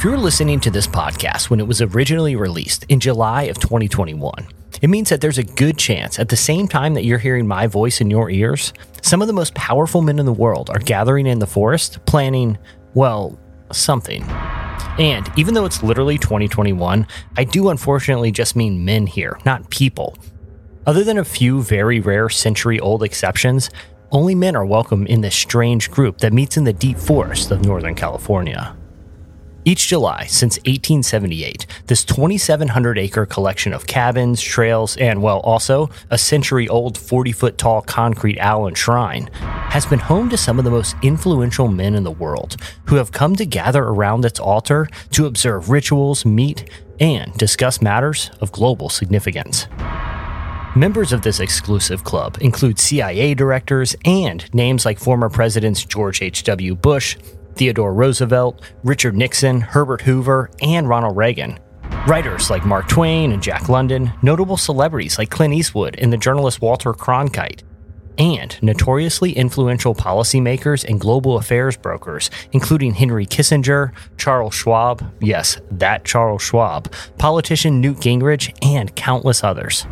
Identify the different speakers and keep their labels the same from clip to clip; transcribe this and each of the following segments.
Speaker 1: If you're listening to this podcast when it was originally released in July of 2021, it means that there's a good chance at the same time that you're hearing my voice in your ears, some of the most powerful men in the world are gathering in the forest planning, well, something. And even though it's literally 2021, I do unfortunately just mean men here, not people. Other than a few very rare century old exceptions, only men are welcome in this strange group that meets in the deep forest of Northern California. Each July since 1878, this 2,700 acre collection of cabins, trails, and, well, also a century old 40 foot tall concrete owl and shrine has been home to some of the most influential men in the world who have come to gather around its altar to observe rituals, meet, and discuss matters of global significance. Members of this exclusive club include CIA directors and names like former Presidents George H.W. Bush, Theodore Roosevelt, Richard Nixon, Herbert Hoover, and Ronald Reagan. Writers like Mark Twain and Jack London, notable celebrities like Clint Eastwood and the journalist Walter Cronkite, and notoriously influential policymakers and global affairs brokers, including Henry Kissinger, Charles Schwab, yes, that Charles Schwab, politician Newt Gingrich, and countless others.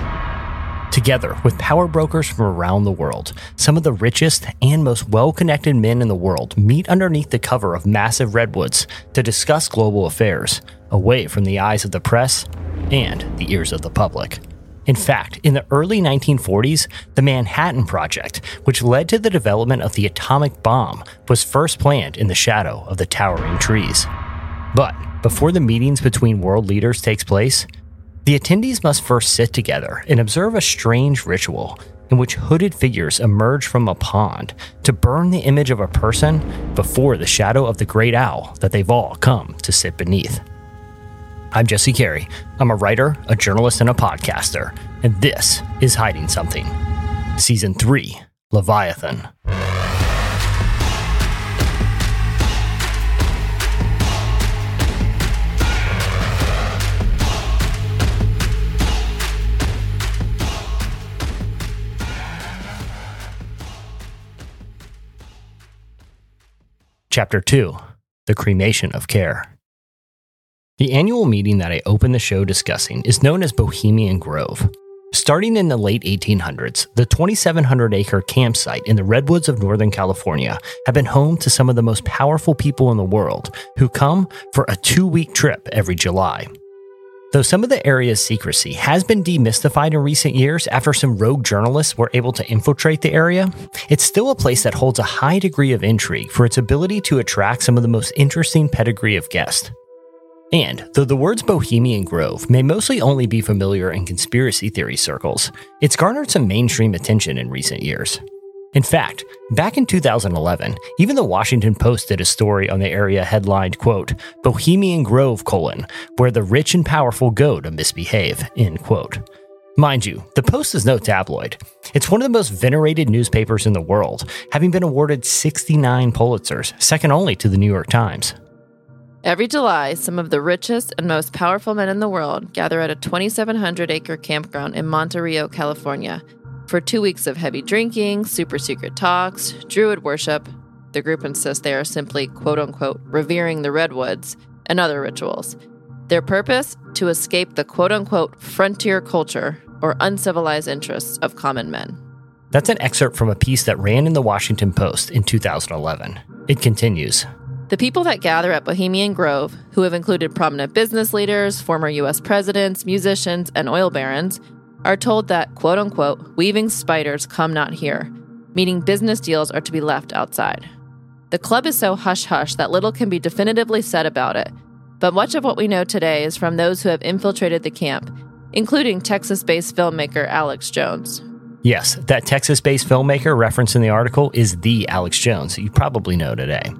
Speaker 1: Together with power brokers from around the world, some of the richest and most well connected men in the world meet underneath the cover of massive redwoods to discuss global affairs, away from the eyes of the press and the ears of the public. In fact, in the early 1940s, the Manhattan Project, which led to the development of the atomic bomb, was first planned in the shadow of the towering trees. But before the meetings between world leaders takes place, the attendees must first sit together and observe a strange ritual in which hooded figures emerge from a pond to burn the image of a person before the shadow of the great owl that they've all come to sit beneath. I'm Jesse Carey. I'm a writer, a journalist, and a podcaster, and this is Hiding Something. Season 3 Leviathan. Chapter 2 The Cremation of Care. The annual meeting that I open the show discussing is known as Bohemian Grove. Starting in the late 1800s, the 2,700 acre campsite in the redwoods of Northern California had been home to some of the most powerful people in the world who come for a two week trip every July. Though some of the area's secrecy has been demystified in recent years after some rogue journalists were able to infiltrate the area, it's still a place that holds a high degree of intrigue for its ability to attract some of the most interesting pedigree of guests. And though the words Bohemian Grove may mostly only be familiar in conspiracy theory circles, it's garnered some mainstream attention in recent years. In fact, back in 2011, even the Washington Post did a story on the area headlined, quote, Bohemian Grove, colon, where the rich and powerful go to misbehave, end quote. Mind you, the Post is no tabloid. It's one of the most venerated newspapers in the world, having been awarded 69 Pulitzers, second only to the New York Times.
Speaker 2: Every July, some of the richest and most powerful men in the world gather at a 2,700 acre campground in Monte Rio, California, for two weeks of heavy drinking, super secret talks, druid worship, the group insists they are simply quote unquote revering the redwoods, and other rituals. Their purpose? To escape the quote unquote frontier culture or uncivilized interests of common men.
Speaker 1: That's an excerpt from a piece that ran in the Washington Post in 2011. It continues.
Speaker 2: The people that gather at Bohemian Grove, who have included prominent business leaders, former U.S. presidents, musicians, and oil barons, are told that, quote unquote, weaving spiders come not here, meaning business deals are to be left outside. The club is so hush hush that little can be definitively said about it, but much of what we know today is from those who have infiltrated the camp, including Texas based filmmaker Alex Jones.
Speaker 1: Yes, that Texas based filmmaker referenced in the article is the Alex Jones you probably know today.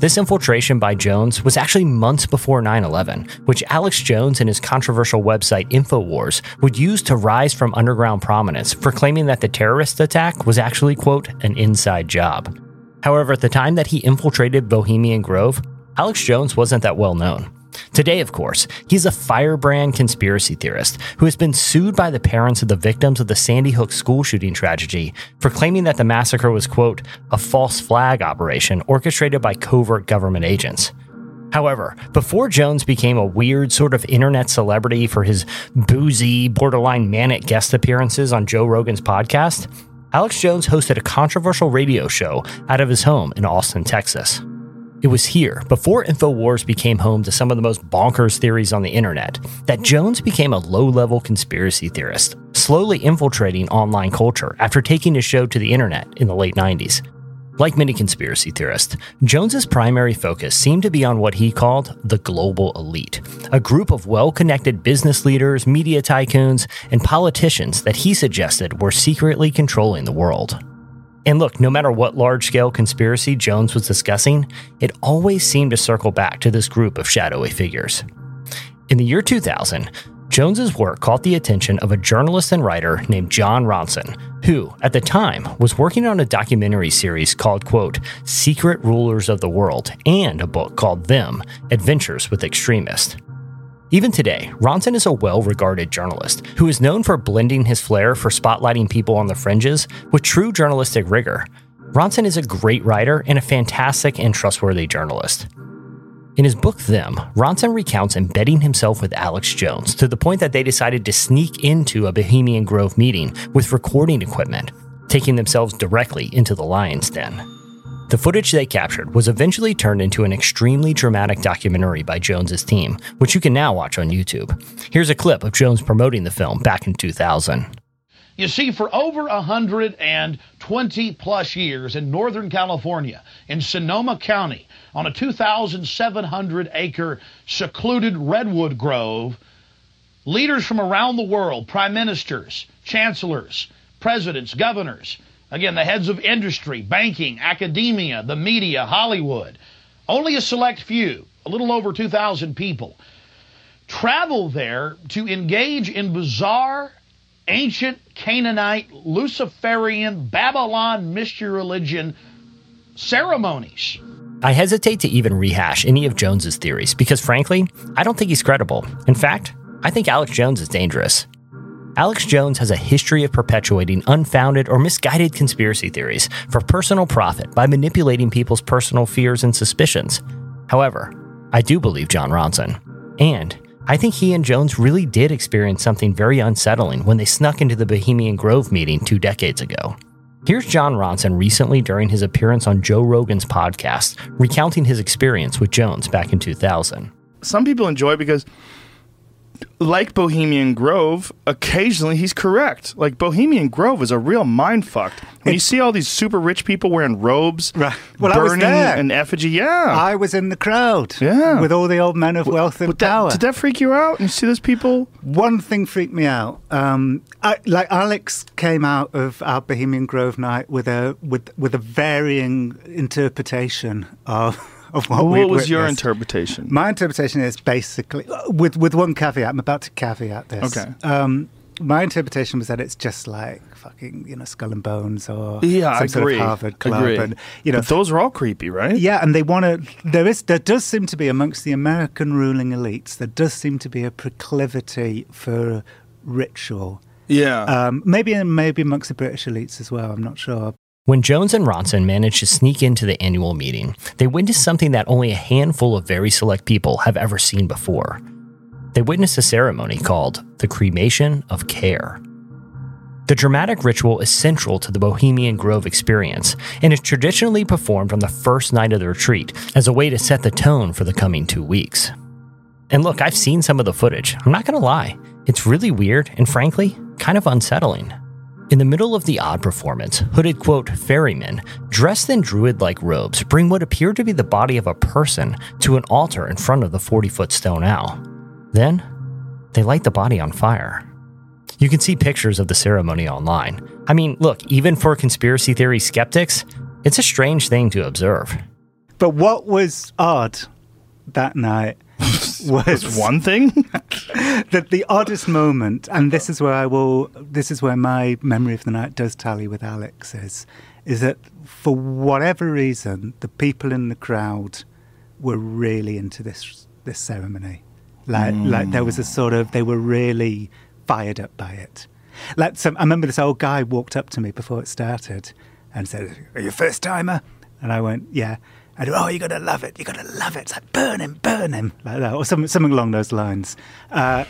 Speaker 1: This infiltration by Jones was actually months before 9 11, which Alex Jones and his controversial website InfoWars would use to rise from underground prominence for claiming that the terrorist attack was actually, quote, an inside job. However, at the time that he infiltrated Bohemian Grove, Alex Jones wasn't that well known. Today, of course, he's a firebrand conspiracy theorist who has been sued by the parents of the victims of the Sandy Hook school shooting tragedy for claiming that the massacre was, quote, a false flag operation orchestrated by covert government agents. However, before Jones became a weird sort of internet celebrity for his boozy, borderline manic guest appearances on Joe Rogan's podcast, Alex Jones hosted a controversial radio show out of his home in Austin, Texas. It was here, before InfoWars became home to some of the most bonkers theories on the internet, that Jones became a low level conspiracy theorist, slowly infiltrating online culture after taking his show to the internet in the late 90s. Like many conspiracy theorists, Jones's primary focus seemed to be on what he called the global elite, a group of well-connected business leaders, media tycoons, and politicians that he suggested were secretly controlling the world. And look, no matter what large scale conspiracy Jones was discussing, it always seemed to circle back to this group of shadowy figures. In the year 2000, Jones's work caught the attention of a journalist and writer named Jon Ronson, who, at the time, was working on a documentary series called, quote, Secret Rulers of the World, and a book called Them Adventures with Extremists. Even today, Ronson is a well regarded journalist who is known for blending his flair for spotlighting people on the fringes with true journalistic rigor. Ronson is a great writer and a fantastic and trustworthy journalist. In his book Them, Ronson recounts embedding himself with Alex Jones to the point that they decided to sneak into a Bohemian Grove meeting with recording equipment, taking themselves directly into the lion's den. The footage they captured was eventually turned into an extremely dramatic documentary by Jones's team, which you can now watch on YouTube. Here's a clip of Jones promoting the film back in 2000.
Speaker 3: You see, for over 120 plus years in Northern California, in Sonoma County, on a 2,700 acre secluded redwood grove, leaders from around the world, prime ministers, chancellors, presidents, governors, again, the heads of industry, banking, academia, the media, Hollywood, only a select few, a little over 2,000 people, travel there to engage in bizarre ancient Canaanite, Luciferian, Babylon mystery religion ceremonies.
Speaker 1: I hesitate to even rehash any of Jones's theories because, frankly, I don't think he's credible. In fact, I think Alex Jones is dangerous. Alex Jones has a history of perpetuating unfounded or misguided conspiracy theories for personal profit by manipulating people's personal fears and suspicions. However, I do believe Jon Ronson. And I think he and Jones really did experience something very unsettling when they snuck into the Bohemian Grove meeting two decades ago. Here's Jon Ronson recently during his appearance on Joe Rogan's podcast, recounting his experience with Jones back in 2000.
Speaker 4: Some people enjoy because like Bohemian Grove, occasionally he's correct. Like Bohemian Grove is a real mind fucked. When you see all these super rich people wearing robes,
Speaker 5: Right. Well, I was
Speaker 4: burning
Speaker 5: there.
Speaker 4: an effigy, yeah.
Speaker 5: I was in the crowd
Speaker 4: Yeah.
Speaker 5: with all the old men of wealth and
Speaker 4: Would that-
Speaker 5: power.
Speaker 4: did that freak you out? You see those people?
Speaker 5: One thing freaked me out. Um, I, like Alex came out of our Bohemian Grove night with a with with a varying interpretation of of what,
Speaker 4: What was your interpretation?
Speaker 5: My interpretation is basically with with one caveat. I'm about to caveat this.
Speaker 4: Okay.
Speaker 5: Um, my interpretation was that it's just like fucking you know Skull and Bones or
Speaker 4: yeah,
Speaker 5: some
Speaker 4: I
Speaker 5: sort
Speaker 4: agree.
Speaker 5: of Harvard club,
Speaker 4: Agree.
Speaker 5: and you know
Speaker 4: But those are all creepy, right?
Speaker 5: yeah, and they want to. There is, there does seem to be amongst the American ruling elites, there does seem to be a proclivity for ritual.
Speaker 4: Yeah.
Speaker 5: Um, maybe, maybe amongst the British elites as well. I'm not sure.
Speaker 1: When Jones and Ronson managed to sneak into the annual meeting, they witnessed something that only a handful of very select people have ever seen before. They witnessed a ceremony called the Cremation of Care. The dramatic ritual is central to the Bohemian Grove experience and is traditionally performed on the first night of the retreat as a way to set the tone for the coming two weeks. And look, I've seen some of the footage. I'm not going to lie, it's really weird and frankly, kind of unsettling. In the middle of the odd performance, hooded, quote, ferrymen, dressed in druid like robes, bring what appear to be the body of a person to an altar in front of the 40 foot stone owl. Then, they light the body on fire. You can see pictures of the ceremony online. I mean, look, even for conspiracy theory skeptics, it's a strange thing to observe.
Speaker 5: But what was odd that night was
Speaker 4: one thing.
Speaker 5: that the oddest moment, and this is where I will, this is where my memory of the night does tally with Alex's, is that for whatever reason, the people in the crowd were really into this this ceremony. Like, hmm. like there was a sort of, they were really fired up by it. Like some, I remember this old guy walked up to me before it started and said, "Are you a first timer?" And I went, "Yeah." Oh, you're going to love it. You're going to love it. It's like burn him, burn him, like that, or something, something along those lines. Uh,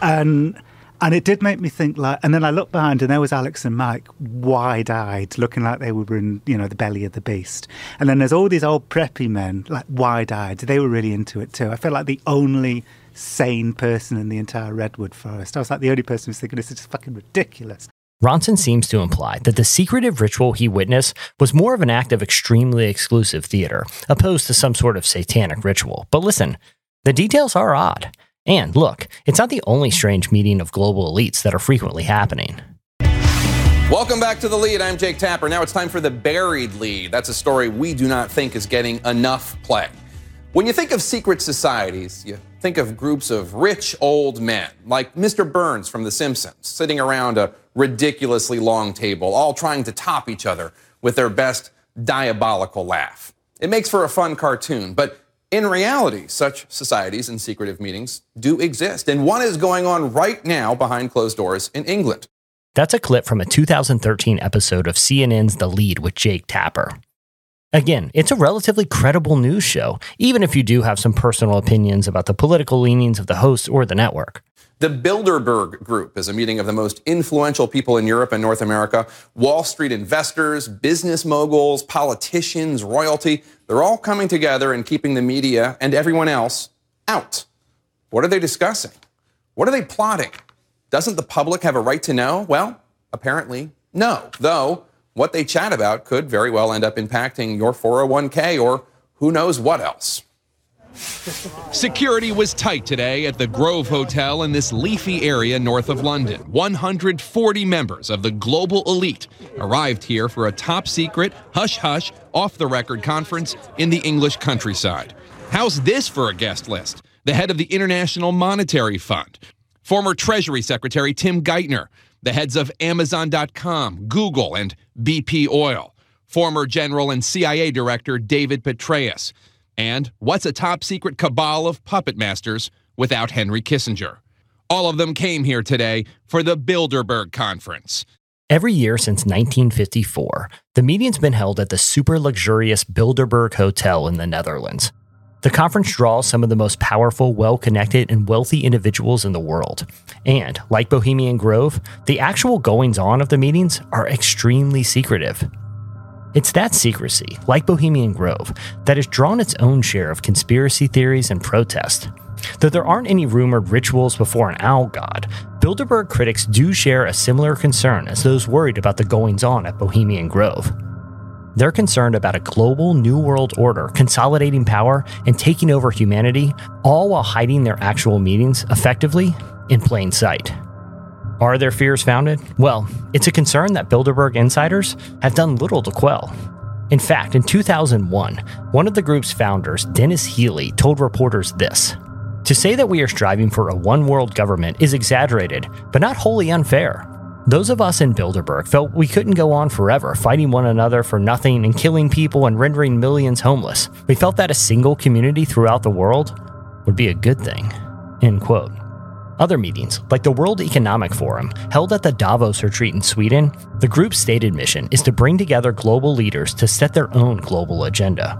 Speaker 5: and and it did make me think like. And then I looked behind, and there was Alex and Mike, wide-eyed, looking like they were in you know the belly of the beast. And then there's all these old preppy men, like wide-eyed. They were really into it too. I felt like the only sane person in the entire redwood forest. I was like the only person who's thinking this is fucking ridiculous.
Speaker 1: Ronson seems to imply that the secretive ritual he witnessed was more of an act of extremely exclusive theater, opposed to some sort of satanic ritual. But listen, the details are odd. And look, it's not the only strange meeting of global elites that are frequently happening.
Speaker 6: Welcome back to the lead. I'm Jake Tapper. Now it's time for the buried lead. That's a story we do not think is getting enough play. When you think of secret societies, you think of groups of rich old men, like Mr. Burns from The Simpsons, sitting around a ridiculously long table, all trying to top each other with their best diabolical laugh. It makes for a fun cartoon, but in reality, such societies and secretive meetings do exist, and one is going on right now behind closed doors in England.
Speaker 1: That's a clip from a 2013 episode of CNN's The Lead with Jake Tapper. Again, it's a relatively credible news show, even if you do have some personal opinions about the political leanings of the host or the network.
Speaker 6: The Bilderberg Group is a meeting of the most influential people in Europe and North America. Wall Street investors, business moguls, politicians, royalty, they're all coming together and keeping the media and everyone else out. What are they discussing? What are they plotting? Doesn't the public have a right to know? Well, apparently, no. Though, what they chat about could very well end up impacting your 401k or who knows what else.
Speaker 7: Security was tight today at the Grove Hotel in this leafy area north of London. 140 members of the global elite arrived here for a top secret, hush hush, off the record conference in the English countryside. How's this for a guest list? The head of the International Monetary Fund, former Treasury Secretary Tim Geithner, the heads of Amazon.com, Google, and BP Oil, former General and CIA Director David Petraeus, and what's a top secret cabal of puppet masters without Henry Kissinger? All of them came here today for the Bilderberg Conference.
Speaker 1: Every year since 1954, the meeting's been held at the super luxurious Bilderberg Hotel in the Netherlands. The conference draws some of the most powerful, well connected, and wealthy individuals in the world. And, like Bohemian Grove, the actual goings on of the meetings are extremely secretive. It's that secrecy, like Bohemian Grove, that has drawn its own share of conspiracy theories and protest. Though there aren't any rumored rituals before an owl god, Bilderberg critics do share a similar concern as those worried about the goings on at Bohemian Grove. They're concerned about a global New World Order consolidating power and taking over humanity, all while hiding their actual meetings effectively in plain sight. Are their fears founded? Well, it's a concern that Bilderberg insiders have done little to quell. In fact, in 2001, one of the group's founders, Denis Healey, told reporters this To say that we are striving for a one world government is exaggerated, but not wholly unfair. Those of us in Bilderberg felt we couldn't go on forever fighting one another for nothing and killing people and rendering millions homeless. We felt that a single community throughout the world would be a good thing. End quote. Other meetings, like the World Economic Forum, held at the Davos retreat in Sweden, the group's stated mission is to bring together global leaders to set their own global agenda.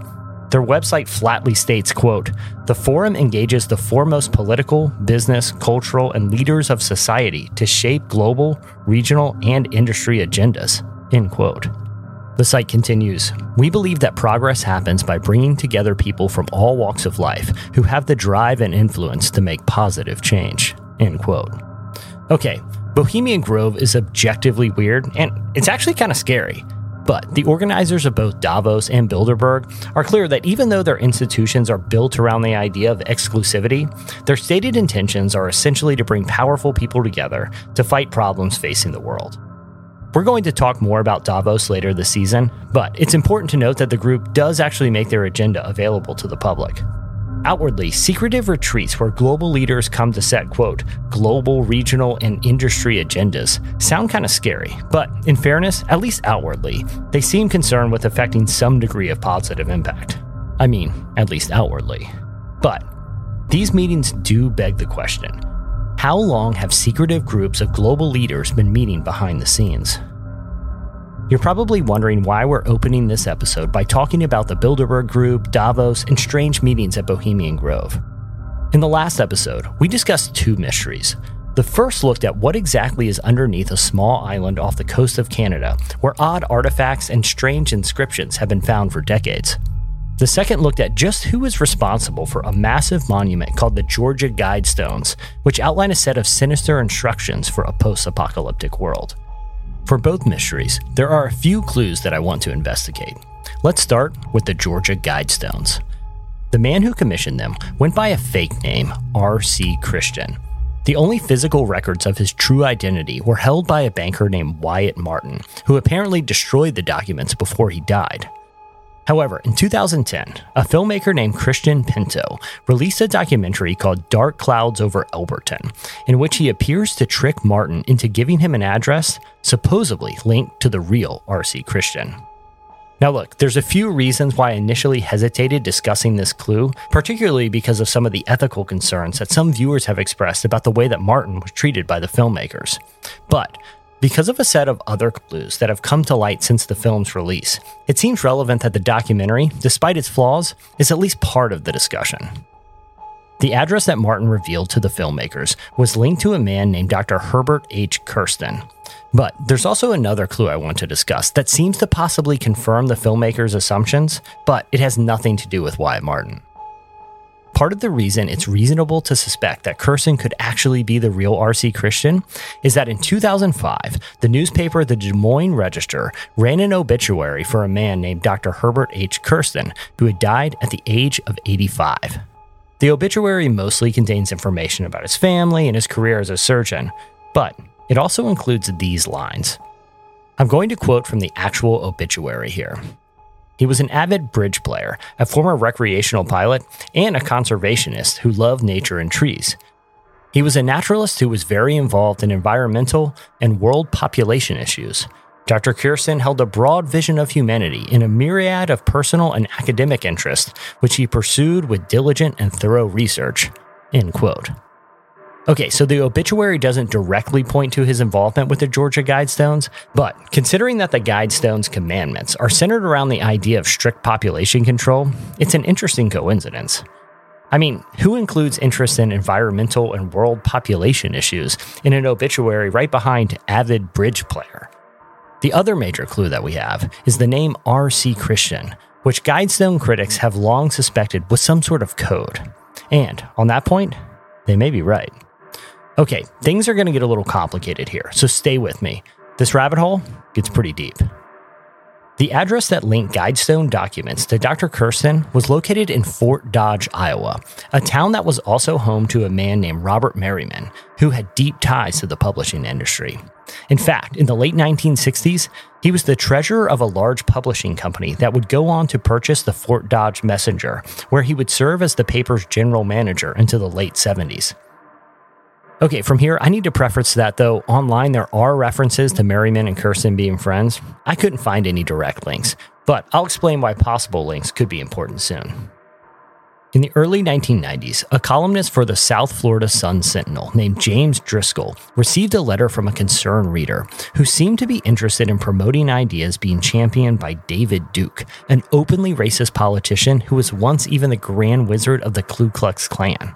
Speaker 1: Their website flatly states, quote, "The forum engages the foremost political, business, cultural, and leaders of society to shape global, regional, and industry agendas." End quote. The site continues We believe that progress happens by bringing together people from all walks of life who have the drive and influence to make positive change. End quote. Okay, Bohemian Grove is objectively weird, and it's actually kind of scary. But the organizers of both Davos and Bilderberg are clear that even though their institutions are built around the idea of exclusivity, their stated intentions are essentially to bring powerful people together to fight problems facing the world. We're going to talk more about Davos later this season, but it's important to note that the group does actually make their agenda available to the public. Outwardly, secretive retreats where global leaders come to set, quote, global, regional, and industry agendas sound kind of scary, but in fairness, at least outwardly, they seem concerned with affecting some degree of positive impact. I mean, at least outwardly. But these meetings do beg the question how long have secretive groups of global leaders been meeting behind the scenes? You're probably wondering why we're opening this episode by talking about the Bilderberg Group, Davos, and strange meetings at Bohemian Grove. In the last episode, we discussed two mysteries. The first looked at what exactly is underneath a small island off the coast of Canada, where odd artifacts and strange inscriptions have been found for decades. The second looked at just who is responsible for a massive monument called the Georgia Guidestones, which outline a set of sinister instructions for a post apocalyptic world. For both mysteries, there are a few clues that I want to investigate. Let's start with the Georgia Guidestones. The man who commissioned them went by a fake name, R.C. Christian. The only physical records of his true identity were held by a banker named Wyatt Martin, who apparently destroyed the documents before he died. However, in 2010, a filmmaker named Christian Pinto released a documentary called Dark Clouds Over Elberton, in which he appears to trick Martin into giving him an address supposedly linked to the real R.C. Christian. Now, look, there's a few reasons why I initially hesitated discussing this clue, particularly because of some of the ethical concerns that some viewers have expressed about the way that Martin was treated by the filmmakers. But because of a set of other clues that have come to light since the film's release, it seems relevant that the documentary, despite its flaws, is at least part of the discussion. The address that Martin revealed to the filmmakers was linked to a man named Dr. Herbert H. Kersten. But there's also another clue I want to discuss that seems to possibly confirm the filmmakers' assumptions, but it has nothing to do with Wyatt Martin. Part of the reason it's reasonable to suspect that Kersten could actually be the real R.C. Christian is that in 2005, the newspaper The Des Moines Register ran an obituary for a man named Dr. Herbert H. Kersten, who had died at the age of 85. The obituary mostly contains information about his family and his career as a surgeon, but it also includes these lines. I'm going to quote from the actual obituary here. He was an avid bridge player, a former recreational pilot, and a conservationist who loved nature and trees. He was a naturalist who was very involved in environmental and world population issues. Dr. Kersten held a broad vision of humanity in a myriad of personal and academic interests, which he pursued with diligent and thorough research. End quote. Okay, so the obituary doesn't directly point to his involvement with the Georgia Guidestones, but considering that the Guidestones commandments are centered around the idea of strict population control, it's an interesting coincidence. I mean, who includes interest in environmental and world population issues in an obituary right behind avid bridge player? The other major clue that we have is the name R.C. Christian, which Guidestone critics have long suspected was some sort of code. And on that point, they may be right. Okay, things are going to get a little complicated here, so stay with me. This rabbit hole gets pretty deep. The address that linked Guidestone documents to Dr. Kersten was located in Fort Dodge, Iowa, a town that was also home to a man named Robert Merriman, who had deep ties to the publishing industry. In fact, in the late 1960s, he was the treasurer of a large publishing company that would go on to purchase the Fort Dodge Messenger, where he would serve as the paper's general manager until the late 70s. Okay, from here, I need to preface that though online there are references to Merriman and Kersten being friends. I couldn't find any direct links, but I'll explain why possible links could be important soon. In the early 1990s, a columnist for the South Florida Sun Sentinel named James Driscoll received a letter from a concerned reader who seemed to be interested in promoting ideas being championed by David Duke, an openly racist politician who was once even the Grand Wizard of the Ku Klux Klan.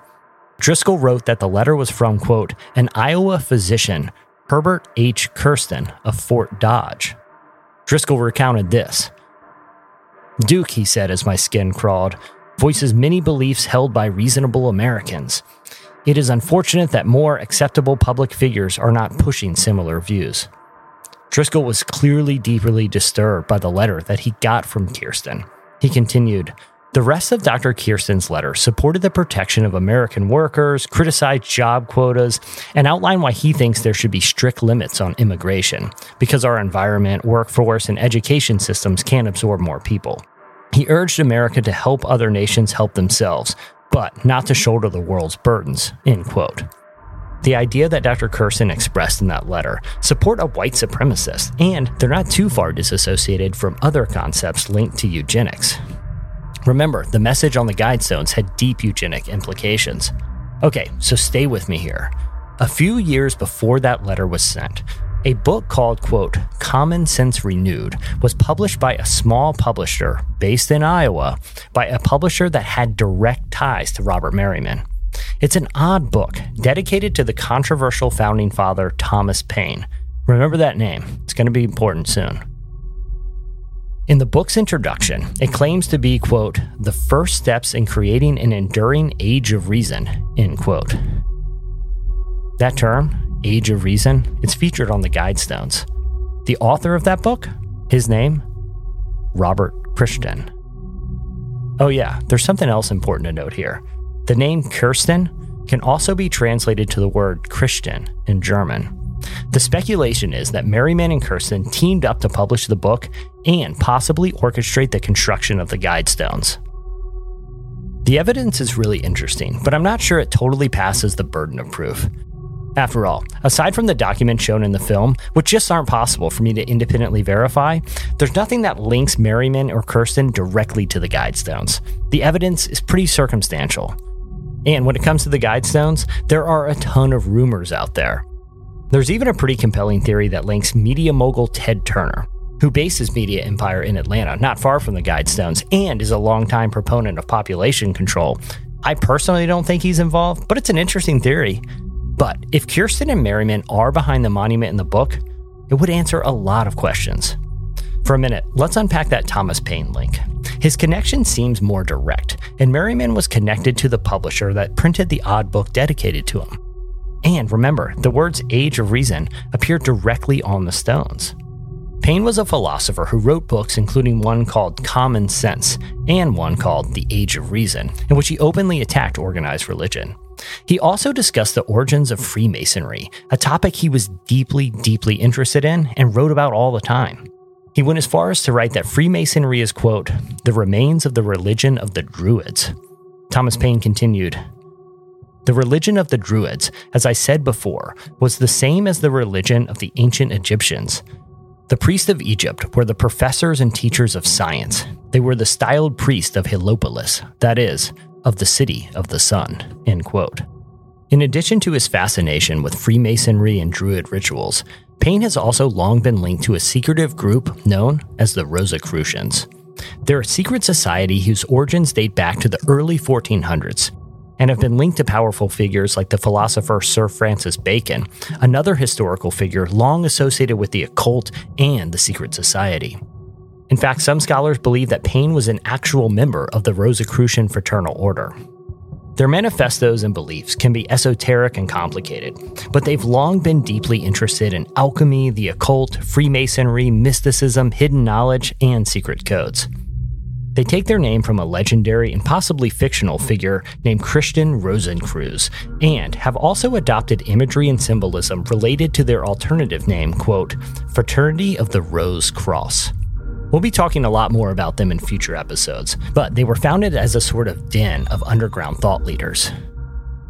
Speaker 1: Driscoll wrote that the letter was from, quote, an Iowa physician, Herbert H. Kersten of Fort Dodge. Driscoll recounted this Duke, he said as my skin crawled, voices many beliefs held by reasonable Americans. It is unfortunate that more acceptable public figures are not pushing similar views. Driscoll was clearly deeply disturbed by the letter that he got from Kersten. He continued, the rest of Dr. Kersten's letter supported the protection of American workers, criticized job quotas, and outlined why he thinks there should be strict limits on immigration, because our environment, workforce, and education systems can't absorb more people. He urged America to help other nations help themselves, but not to shoulder the world's burdens. End quote. The idea that Dr. Kersten expressed in that letter support a white supremacist, and they're not too far disassociated from other concepts linked to eugenics. Remember, the message on the Guidestones had deep eugenic implications. Okay, so stay with me here. A few years before that letter was sent, A book called, quote, Common Sense Renewed was published by a small publisher based in Iowa by a publisher that had direct ties to Robert Merriman. It's an odd book dedicated to the controversial founding father Thomas Paine. Remember that name, it's going to be important soon. In the book's introduction, it claims to be, quote, the first steps in creating an enduring age of reason, end quote. That term, age of reason, is featured on the Guidestones. The author of that book, his name, Robert Christian. Oh, yeah, there's something else important to note here. The name Kersten can also be translated to the word Christian in German. The speculation is that Merriman and Kersten teamed up to publish the book and possibly orchestrate the construction of the Guidestones. The evidence is really interesting, but I'm not sure it totally passes the burden of proof. After all, aside from the documents shown in the film, which just aren't possible for me to independently verify, there's nothing that links Merriman or Kersten directly to the Guidestones. The evidence is pretty circumstantial. And when it comes to the Guidestones, there are a ton of rumors out there. There's even a pretty compelling theory that links media mogul Ted Turner, who based his media empire in Atlanta, not far from the Guidestones, and is a longtime proponent of population control. I personally don't think he's involved, but it's an interesting theory. But if Kersten and Merriman are behind the monument in the book, it would answer a lot of questions. For a minute, let's unpack that Thomas Paine link. His connection seems more direct, and Merriman was connected to the publisher that printed the odd book dedicated to him. And remember, the words Age of Reason appear directly on the stones. Paine was a philosopher who wrote books, including one called Common Sense and one called The Age of Reason, in which he openly attacked organized religion. He also discussed the origins of Freemasonry, a topic he was deeply, deeply interested in and wrote about all the time. He went as far as to write that Freemasonry is, quote, the remains of the religion of the Druids. Thomas Paine continued, the religion of the Druids, as I said before, was the same as the religion of the ancient Egyptians. The priests of Egypt were the professors and teachers of science. They were the styled priests of Heliopolis, that is, of the city of the sun. End quote. In addition to his fascination with Freemasonry and Druid rituals, Paine has also long been linked to a secretive group known as the Rosicrucians. They're a secret society whose origins date back to the early 1400s and have been linked to powerful figures like the philosopher Sir Francis Bacon, another historical figure long associated with the occult and the secret society. In fact, some scholars believe that Paine was an actual member of the Rosicrucian fraternal order. Their manifestos and beliefs can be esoteric and complicated, but they've long been deeply interested in alchemy, the occult, Freemasonry, mysticism, hidden knowledge, and secret codes. They take their name from a legendary and possibly fictional figure named Christian Rosenkreuz, and have also adopted imagery and symbolism related to their alternative name, quote, Fraternity of the Rose Cross. We'll be talking a lot more about them in future episodes, but they were founded as a sort of den of underground thought leaders.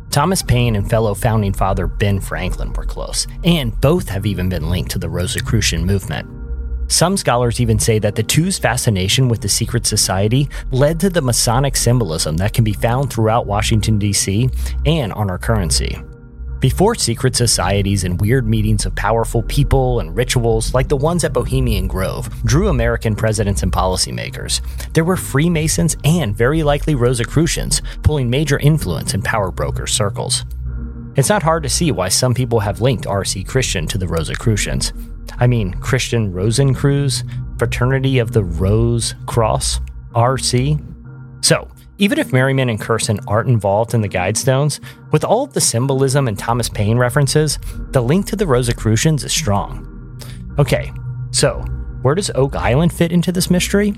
Speaker 1: Thomas Paine and fellow founding father Ben Franklin were close, and both have even been linked to the Rosicrucian movement. Some scholars even say that the two's fascination with the secret society led to the Masonic symbolism that can be found throughout Washington, D.C. and on our currency. Before secret societies and weird meetings of powerful people and rituals like the ones at Bohemian Grove drew American presidents and policymakers, there were Freemasons and very likely Rosicrucians pulling major influence in power broker circles. It's not hard to see why some people have linked R.C. Christian to the Rosicrucians. I mean, Christian Rosenkreuz, Fraternity of the Rose Cross, RC. So, even if Merriman and Kersten aren't involved in the Guidestones, with all of the symbolism and Thomas Paine references, the link to the Rosicrucians is strong. Okay, so where does Oak Island fit into this mystery?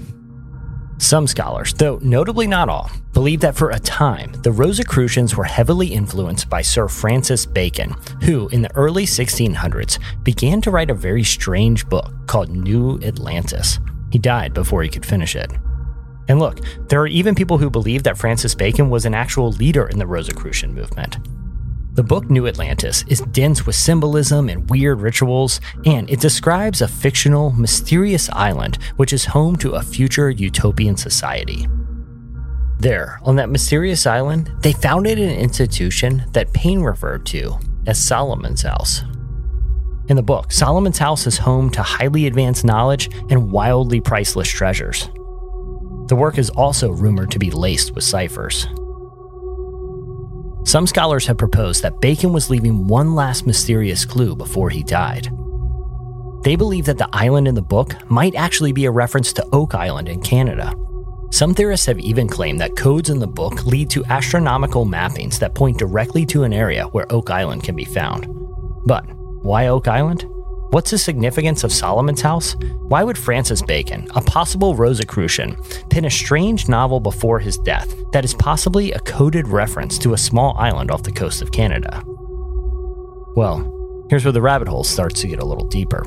Speaker 1: Some scholars, though notably not all, believe that for a time the Rosicrucians were heavily influenced by Sir Francis Bacon, who, in the early 1600s, began to write a very strange book called New Atlantis. He died before he could finish it. And look, there are even people who believe that Francis Bacon was an actual leader in the Rosicrucian movement. The book New Atlantis is dense with symbolism and weird rituals, and it describes a fictional, mysterious island which is home to a future utopian society. There, on that mysterious island, they founded an institution that Paine referred to as Solomon's House. In the book, Solomon's house is home to highly advanced knowledge and wildly priceless treasures. The work is also rumored to be laced with ciphers. Some scholars have proposed that Bacon was leaving one last mysterious clue before he died. They believe that the island in the book might actually be a reference to Oak Island in Canada. Some theorists have even claimed that codes in the book lead to astronomical mappings that point directly to an area where Oak Island can be found. But why Oak Island? What's the significance of Solomon's house? Why would Francis Bacon, a possible Rosicrucian, pen a strange novel before his death that is possibly a coded reference to a small island off the coast of Canada? Well, here's where the rabbit hole starts to get a little deeper.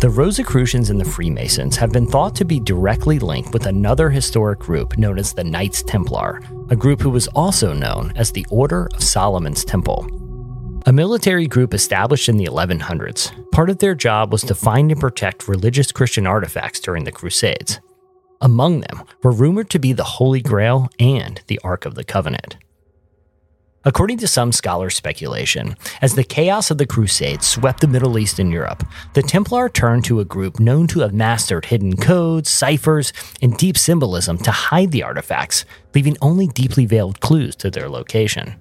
Speaker 1: The Rosicrucians and the Freemasons have been thought to be directly linked with another historic group known as the Knights Templar, a group who was also known as the Order of Solomon's Temple. A military group established in the 1100s, part of their job was to find and protect religious Christian artifacts during the Crusades. Among them were rumored to be the Holy Grail and the Ark of the Covenant. According to some scholars' speculation, as the chaos of the Crusades swept the Middle East and Europe, the Templar turned to a group known to have mastered hidden codes, ciphers, and deep symbolism to hide the artifacts, leaving only deeply veiled clues to their location.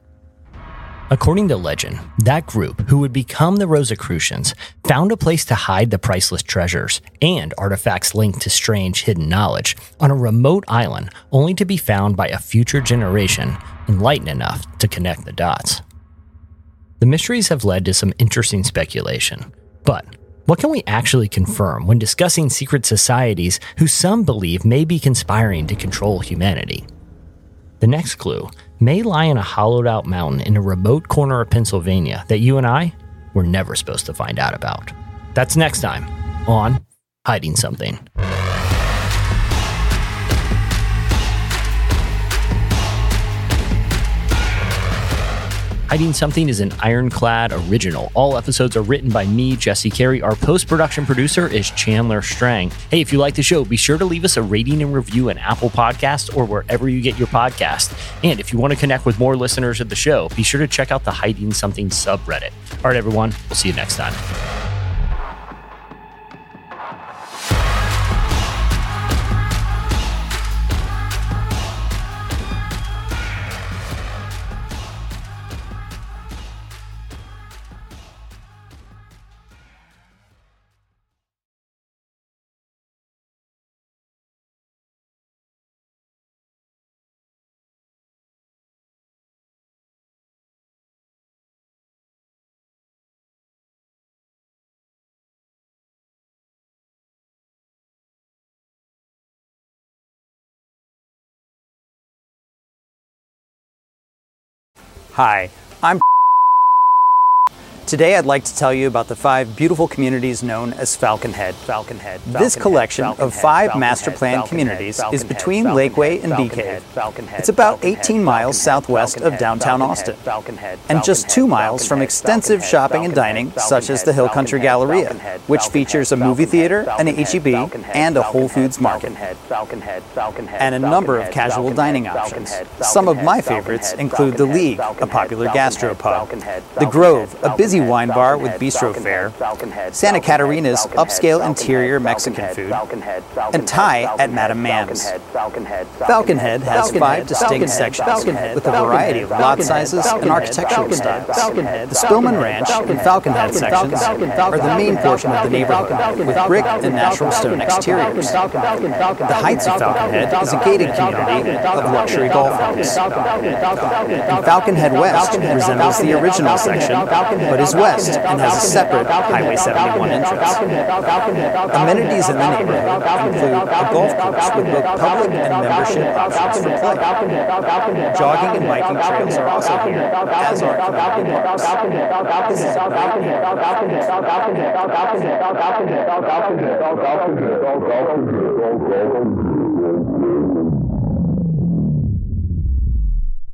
Speaker 1: According to legend, that group, who would become the Rosicrucians, found a place to hide the priceless treasures and artifacts linked to strange hidden knowledge on a remote island, only to be found by a future generation enlightened enough to connect the dots. The mysteries have led to some interesting speculation, but what can we actually confirm when discussing secret societies who some believe may be conspiring to control humanity? The next clue may lie in a hollowed out mountain in a remote corner of Pennsylvania that you and I were never supposed to find out about. That's next time on Hiding Something. Hiding Something is an ironclad original. All episodes are written by me, Jesse Carey. Our post production producer is Chandler Strang. Hey, if you like the show, be sure to leave us a rating and review in Apple Podcasts or wherever you get your podcast. And if you want to connect with more listeners of the show, be sure to check out the Hiding Something subreddit. All right, everyone, we'll see you next time.
Speaker 8: Hi, I'm Today I'd like to tell you about the five beautiful communities known as Falcon Head. Falcon Head. this collection of five master planned communities is between Lakeway and Bee Cave. It's about 18 miles southwest of downtown Austin, and just two miles from extensive shopping and dining such as the Hill Country Galleria, which features a movie theater, an HEB, and a Whole Foods market, and a number of casual dining options. Some of my favorites include the League, a popular gastropub, the Grove, a busy wine bar with bistro fare, Santa Catarina's upscale interior Mexican food, and Thai at Madam Mam's. Falcon Head has five distinct sections with a variety of lot sizes and architectural styles. The Spillman Ranch and Falcon Head sections are the main portion of the neighborhood with brick and natural stone exteriors. The Heights of Falcon Head is a gated community of luxury golf homes. And Falcon Head West resembles the original section, but is west and has a separate Highway 71 entrance. Amenities in the neighborhood include a golf course with both public and membership options for play. Jogging and biking trails are also here, as are community parks. This is great.